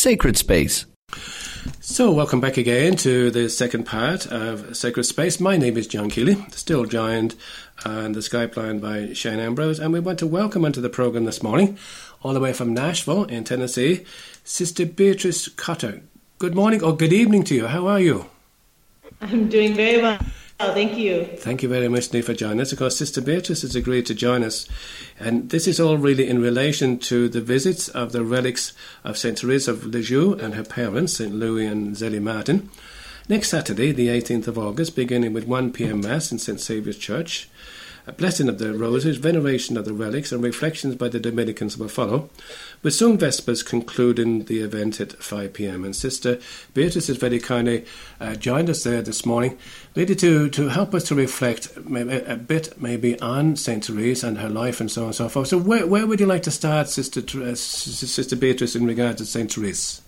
Sacred Space. So, welcome back again to the second part of Sacred Space. My name is John Keeley, still joined uh, on the Skype line by Shane Ambrose, and we want to welcome onto the program this morning, all the way from Nashville in Tennessee, Sister Beatrice Cotter. Good morning or good evening to you. How are you? I'm doing very well. Oh, thank you. Thank you very much, Nick, for joining us. Of course, Sister Beatrice has agreed to join us. And this is all really in relation to the visits of the relics of St. Teresa of Lisieux and her parents, St. Louis and Zélie Martin. Next Saturday, the 18th of August, beginning with 1 p.m. Mass in St. Saviour's Church, a blessing of the roses, veneration of the relics, and reflections by the Dominicans will follow, with Sung Vespers concluding the event at 5 pm. And Sister Beatrice has very kindly uh, joined us there this morning, really to, to help us to reflect a bit maybe on St. Therese and her life and so on and so forth. So, where, where would you like to start, Sister, uh, Sister Beatrice, in regard to St. Therese?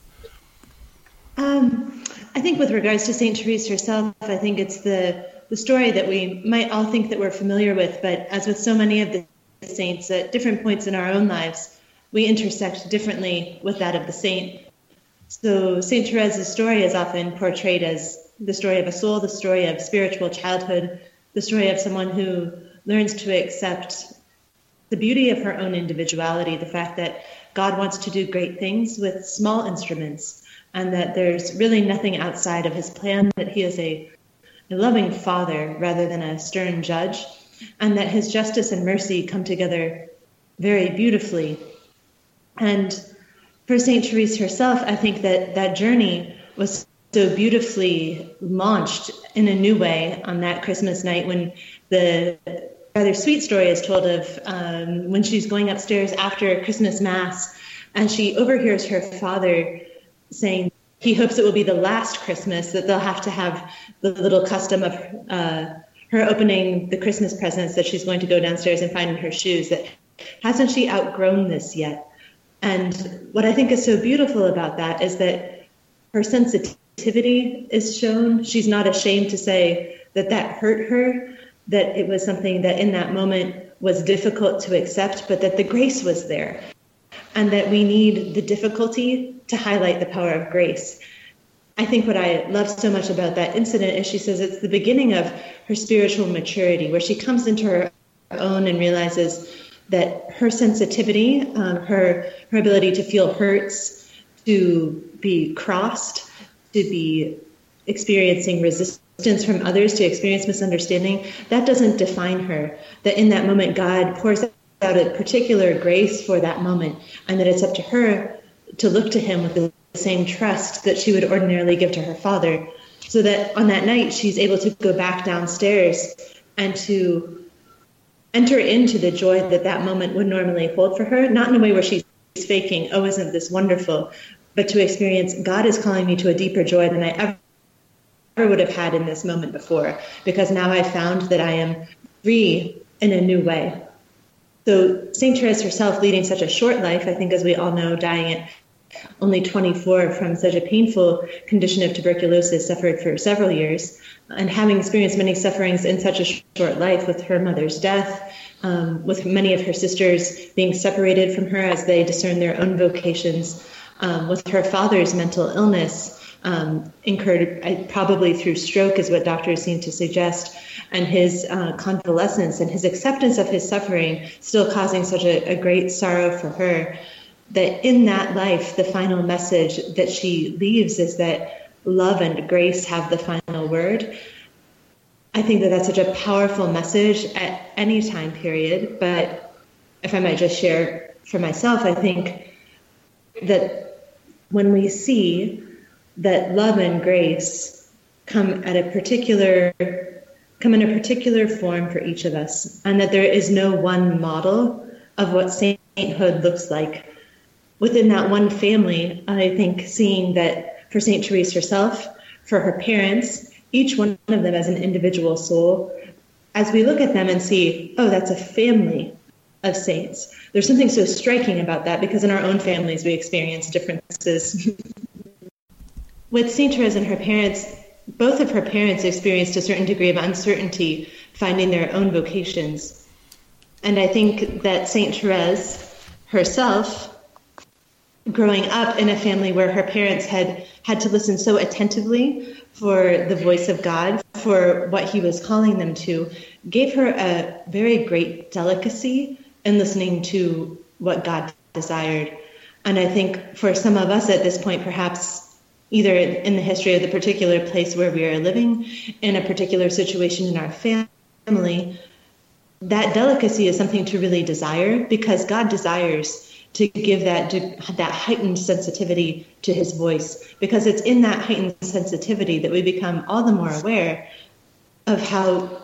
Um, I think with regards to St. Therese herself, I think it's the the story that we might all think that we're familiar with, but as with so many of the saints, at different points in our own lives, we intersect differently with that of the saint. So Saint Therese's story is often portrayed as the story of a soul, the story of spiritual childhood, the story of someone who learns to accept the beauty of her own individuality, the fact that God wants to do great things with small instruments, and that there's really nothing outside of his plan, that he is a a loving father rather than a stern judge, and that his justice and mercy come together very beautifully. And for St. Therese herself, I think that that journey was so beautifully launched in a new way on that Christmas night when the rather sweet story is told of um, when she's going upstairs after Christmas Mass and she overhears her father saying, he hopes it will be the last Christmas that they'll have to have the little custom of uh, her opening the Christmas presents that she's going to go downstairs and find in her shoes. That hasn't she outgrown this yet? And what I think is so beautiful about that is that her sensitivity is shown. She's not ashamed to say that that hurt her, that it was something that in that moment was difficult to accept, but that the grace was there and that we need the difficulty to highlight the power of grace. I think what I love so much about that incident is she says it's the beginning of her spiritual maturity, where she comes into her own and realizes that her sensitivity, um, her her ability to feel hurts, to be crossed, to be experiencing resistance from others, to experience misunderstanding, that doesn't define her. That in that moment, God pours out a particular grace for that moment, and that it's up to her to look to him with the same trust that she would ordinarily give to her father. So that on that night, she's able to go back downstairs and to enter into the joy that that moment would normally hold for her, not in a way where she's faking, oh, isn't this wonderful, but to experience God is calling me to a deeper joy than I ever ever would have had in this moment before, because now I found that I am free in a new way. So St. Therese herself leading such a short life, I think as we all know, dying at only 24 from such a painful condition of tuberculosis, suffered for several years, and having experienced many sufferings in such a short life with her mother's death, um, with many of her sisters being separated from her as they discern their own vocations, um, with her father's mental illness. Um, incurred probably through stroke, is what doctors seem to suggest, and his uh, convalescence and his acceptance of his suffering still causing such a, a great sorrow for her that in that life, the final message that she leaves is that love and grace have the final word. I think that that's such a powerful message at any time period. But if I might just share for myself, I think that when we see that love and grace come at a particular come in a particular form for each of us, and that there is no one model of what sainthood looks like within that one family, I think seeing that for St. Therese herself, for her parents, each one of them as an individual soul, as we look at them and see, oh, that's a family of saints. There's something so striking about that because in our own families we experience differences. With St. Therese and her parents, both of her parents experienced a certain degree of uncertainty finding their own vocations. And I think that St. Therese herself growing up in a family where her parents had had to listen so attentively for the voice of God, for what He was calling them to, gave her a very great delicacy in listening to what God desired. And I think for some of us at this point, perhaps either in the history of the particular place where we are living, in a particular situation in our family, that delicacy is something to really desire because God desires to give that that heightened sensitivity to his voice. Because it's in that heightened sensitivity that we become all the more aware of how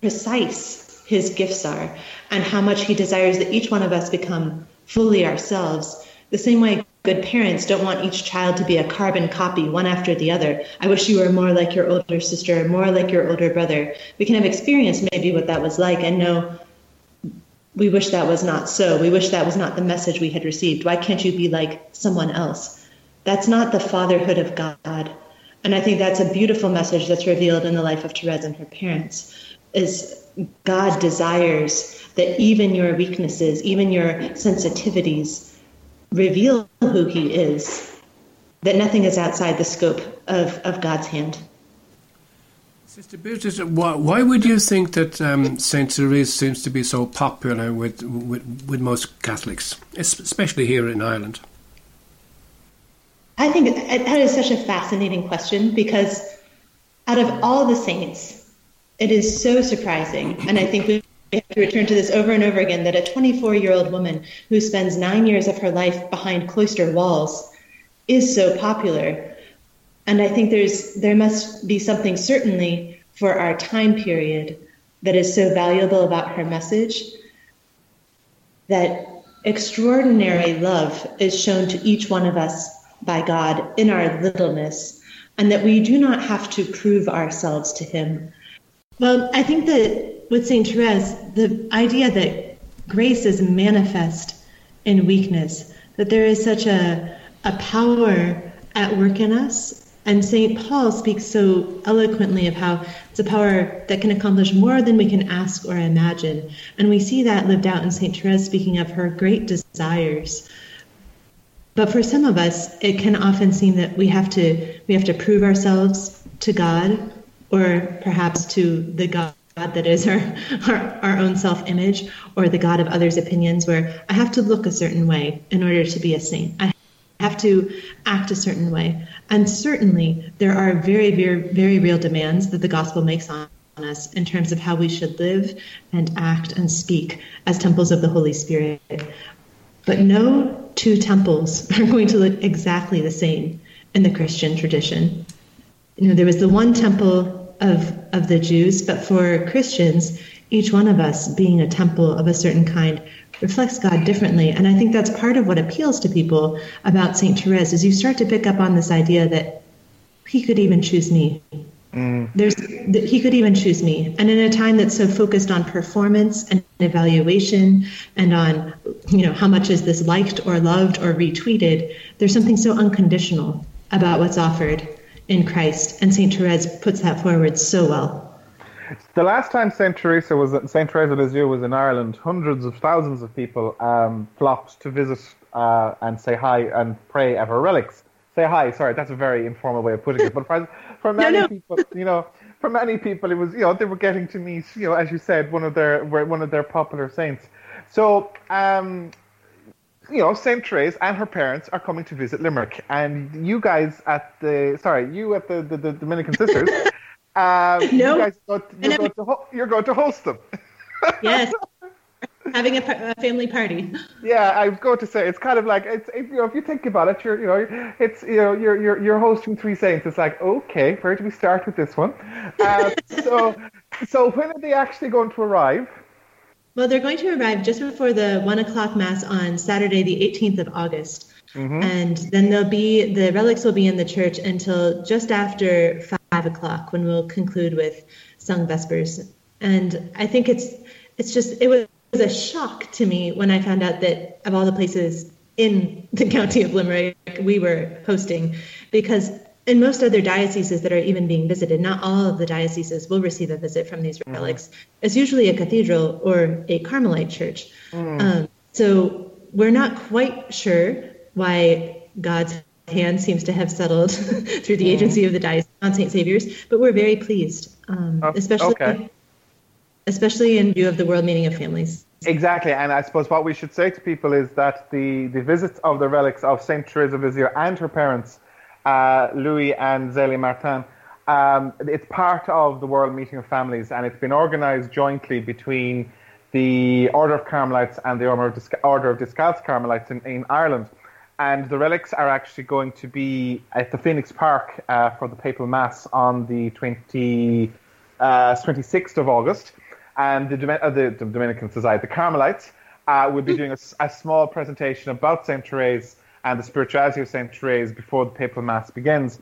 precise his gifts are and how much he desires that each one of us become fully ourselves. The same way good parents don't want each child to be a carbon copy, one after the other. I wish you were more like your older sister, more like your older brother. We can have experienced maybe what that was like and know we wish that was not so. We wish that was not the message we had received. Why can't you be like someone else? That's not the fatherhood of God. And I think that's a beautiful message that's revealed in the life of Therese and her parents is God desires that even your weaknesses, even your sensitivities, reveal who he is, that nothing is outside the scope of, of God's hand. Sister Beatrice, why, why would you think that um, Saint Therese seems to be so popular with, with, with most Catholics, especially here in Ireland? I think that is such a fascinating question because out of all the saints, it is so surprising, and I think we we have to return to this over and over again that a 24 year old woman who spends nine years of her life behind cloister walls is so popular. And I think there's there must be something certainly for our time period that is so valuable about her message that extraordinary love is shown to each one of us by God in our littleness, and that we do not have to prove ourselves to Him. Well, I think that with St. Therese, the idea that grace is manifest in weakness, that there is such a, a power at work in us. And St. Paul speaks so eloquently of how it's a power that can accomplish more than we can ask or imagine. And we see that lived out in St. Therese speaking of her great desires. But for some of us, it can often seem that we have to we have to prove ourselves to God or perhaps to the God God that is our, our, our own self image or the God of others' opinions, where I have to look a certain way in order to be a saint. I have to act a certain way. And certainly, there are very, very, very real demands that the gospel makes on us in terms of how we should live and act and speak as temples of the Holy Spirit. But no two temples are going to look exactly the same in the Christian tradition. You know, there was the one temple of, of the Jews, but for Christians, each one of us being a temple of a certain kind reflects God differently. And I think that's part of what appeals to people about St. Therese is you start to pick up on this idea that he could even choose me. Mm. There's he could even choose me. And in a time that's so focused on performance and evaluation and on, you know, how much is this liked or loved or retweeted, there's something so unconditional about what's offered in Christ, and Saint Therese puts that forward so well. The last time Saint Teresa was Saint Teresa of Lisieux was in Ireland, hundreds of thousands of people um, flocked to visit uh, and say hi and pray at her relics. Say hi. Sorry, that's a very informal way of putting it. But for, for many no, no. people, you know, for many people, it was you know they were getting to meet you know as you said one of their one of their popular saints. So um, you know, St. Therese and her parents are coming to visit Limerick, and you guys at the sorry, you at the the, the Dominican Sisters, uh, no. you guys go to, you're, going to ho- you're going to host them. yes, having a, a, family party. Yeah, I was going to say it's kind of like it's if, you know if you think about it, you're you know it's you know you're you're you're hosting three saints. It's like okay, where do we start with this one? Uh, so so when are they actually going to arrive? Well, they're going to arrive just before the one o'clock mass on Saturday, the 18th of August. Mm-hmm. And then they'll be the relics will be in the church until just after five o'clock when we'll conclude with sung vespers. And I think it's it's just it was a shock to me when I found out that of all the places in the county of Limerick we were hosting, because in most other dioceses that are even being visited, not all of the dioceses will receive a visit from these mm-hmm. relics. Mm. It's usually a cathedral or a Carmelite church. Mm. Um, so we're not quite sure why God's hand seems to have settled through the mm. agency of the diocese on St. Saviour's, but we're very pleased, um, oh, especially okay. especially in view of the World Meeting of Families. Exactly, and I suppose what we should say to people is that the, the visits of the relics of Saint Teresa of Lisieux and her parents, uh, Louis and Zélie Martin, um, it's part of the World Meeting of Families, and it's been organised jointly between the Order of Carmelites and the Order of, Disc- Order of Discalced Carmelites in, in Ireland. And the relics are actually going to be at the Phoenix Park uh, for the papal mass on the 20, uh, 26th of August. And the, uh, the, the Dominican Society, the Carmelites, uh, will be doing a, a, small presentation about Saint Therese and the spirituality of Saint Therese before the papal mass begins.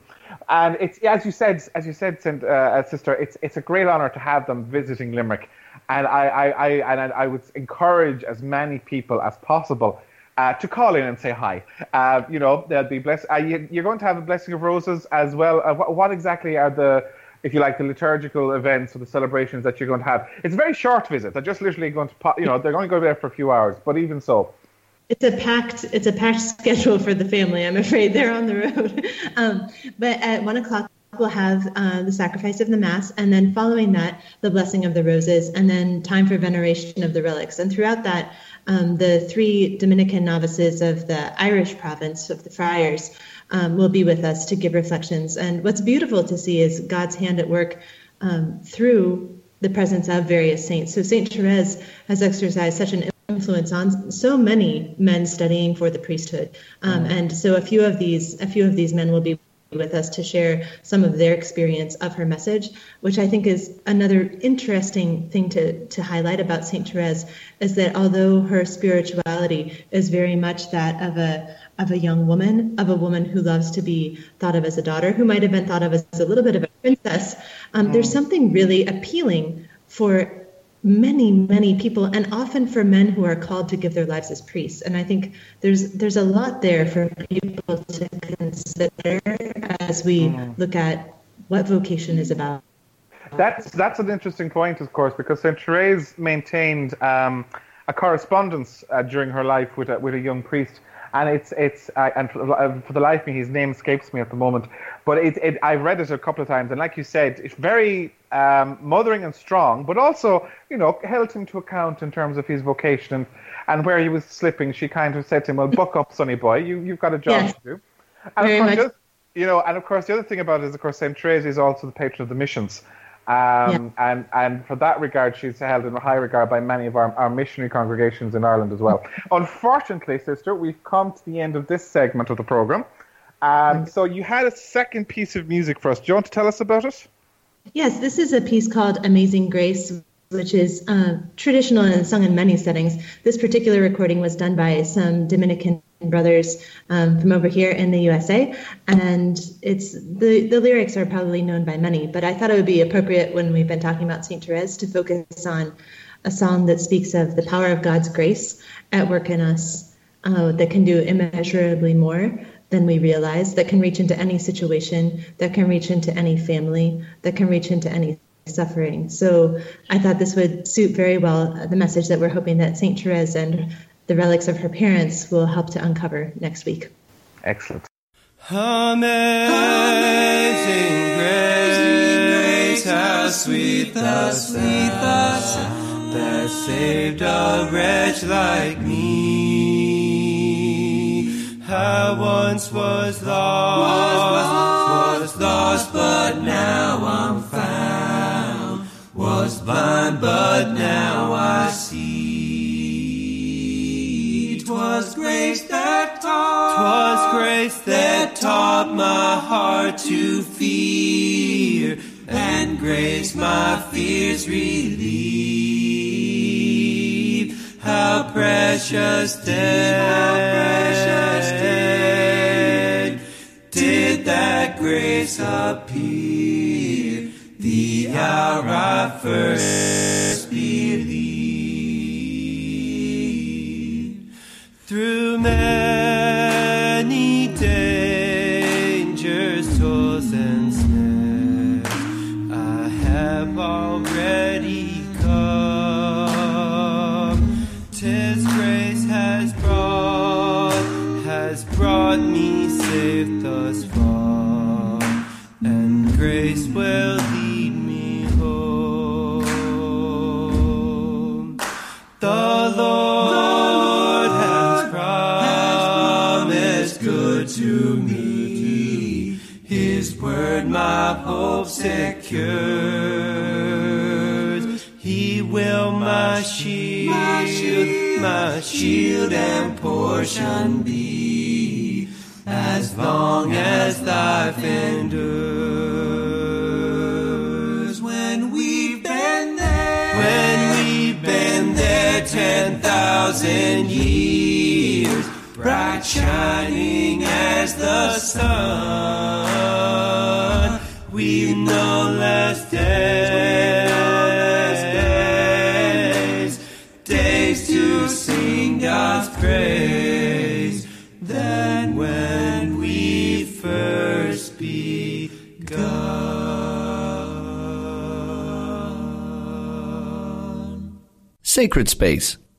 And it's as you said, as you said, Saint, uh, sister, it's it's a great honour to have them visiting Limerick. And I, I, I, and I would encourage as many people as possible uh, to call in and say hi. Uh, you know, they'll be blessed. Uh, you, are going to have a blessing of roses as well. Uh, what, what, exactly are the, if you like, the liturgical events or the celebrations that you're going to have? It's a very short visit. They're just literally going to, you know, they're only going to go there for a few hours. But even so, it's a packed it's a packed schedule for the family. I'm afraid they're on the road. Um, but at one o'clock we'll have uh, the sacrifice of the mass and then following that the blessing of the roses and then time for veneration of the relics and throughout that um, the three Dominican novices of the Irish province of the Friars um, will be with us to give reflections. And what's beautiful to see is God's hand at work um, through the presence of various saints. So Saint Therese has exercised such an influence on so many men studying for the priesthood, um, and so a few of these a few of these men will be with us to share some of their experience of her message, which I think is another interesting thing to, to highlight about St. Therese is that although her spirituality is very much that of a of a young woman, of a woman who loves to be thought of as a daughter, who might have been thought of as a little bit of a princess, um, there's mm. something really appealing for many many people and often for men who are called to give their lives as priests. And i think there's there's a lot there for people to consider as we mm. look at what vocation is about. That's that's an interesting point of course because saint therese maintained um, a correspondence uh, during her life with a, with a young priest and it's it's and for, uh, for, the life of me, his name escapes me at the moment. But it, it I've read it a couple of times, and like you said, it's very um, mothering and strong, but also you know held him to account in terms of his vocation and and where he was slipping. She kind of said to him, "Well, buck up, sonny boy, you you've got a job yes. to do." And very of course, much. you know, and of course, the other thing about it is, of course, Saint Therese is also the patron of the missions. Um, yeah. and, and for that regard, she's held in high regard by many of our, our missionary congregations in Ireland as well. Unfortunately, sister, we've come to the end of this segment of the program. Um, so you had a second piece of music for us. Do you want to tell us about it? Yes, this is a piece called Amazing Grace, which is uh, traditional and sung in many settings. This particular recording was done by some Dominican brothers um, from over here in the USA, and it's the the lyrics are probably known by many. But I thought it would be appropriate when we've been talking about Saint Therese to focus on a song that speaks of the power of God's grace at work in us uh, that can do immeasurably more than we realize, that can reach into any situation, that can reach into any family, that can reach into any suffering. So I thought this would suit very well the message that we're hoping that St. Therese and the relics of her parents will help to uncover next week. Excellent. Amazing grace, how sweet the sound that saved a wretch like me. How once was lost, was lost, but now I'm found. Was blind, but now I grace that taught my heart to fear, and grace my fears relieve. How precious did, how precious did, did that grace appear, the hour I first believed. through many dangers, hope secures. He will my shield, my shield and portion be, as long as life endures. When we've been there, when we've been there ten thousand years, bright shining as the sun, we've no less days, days to sing God's praise than when we first begun. Sacred Space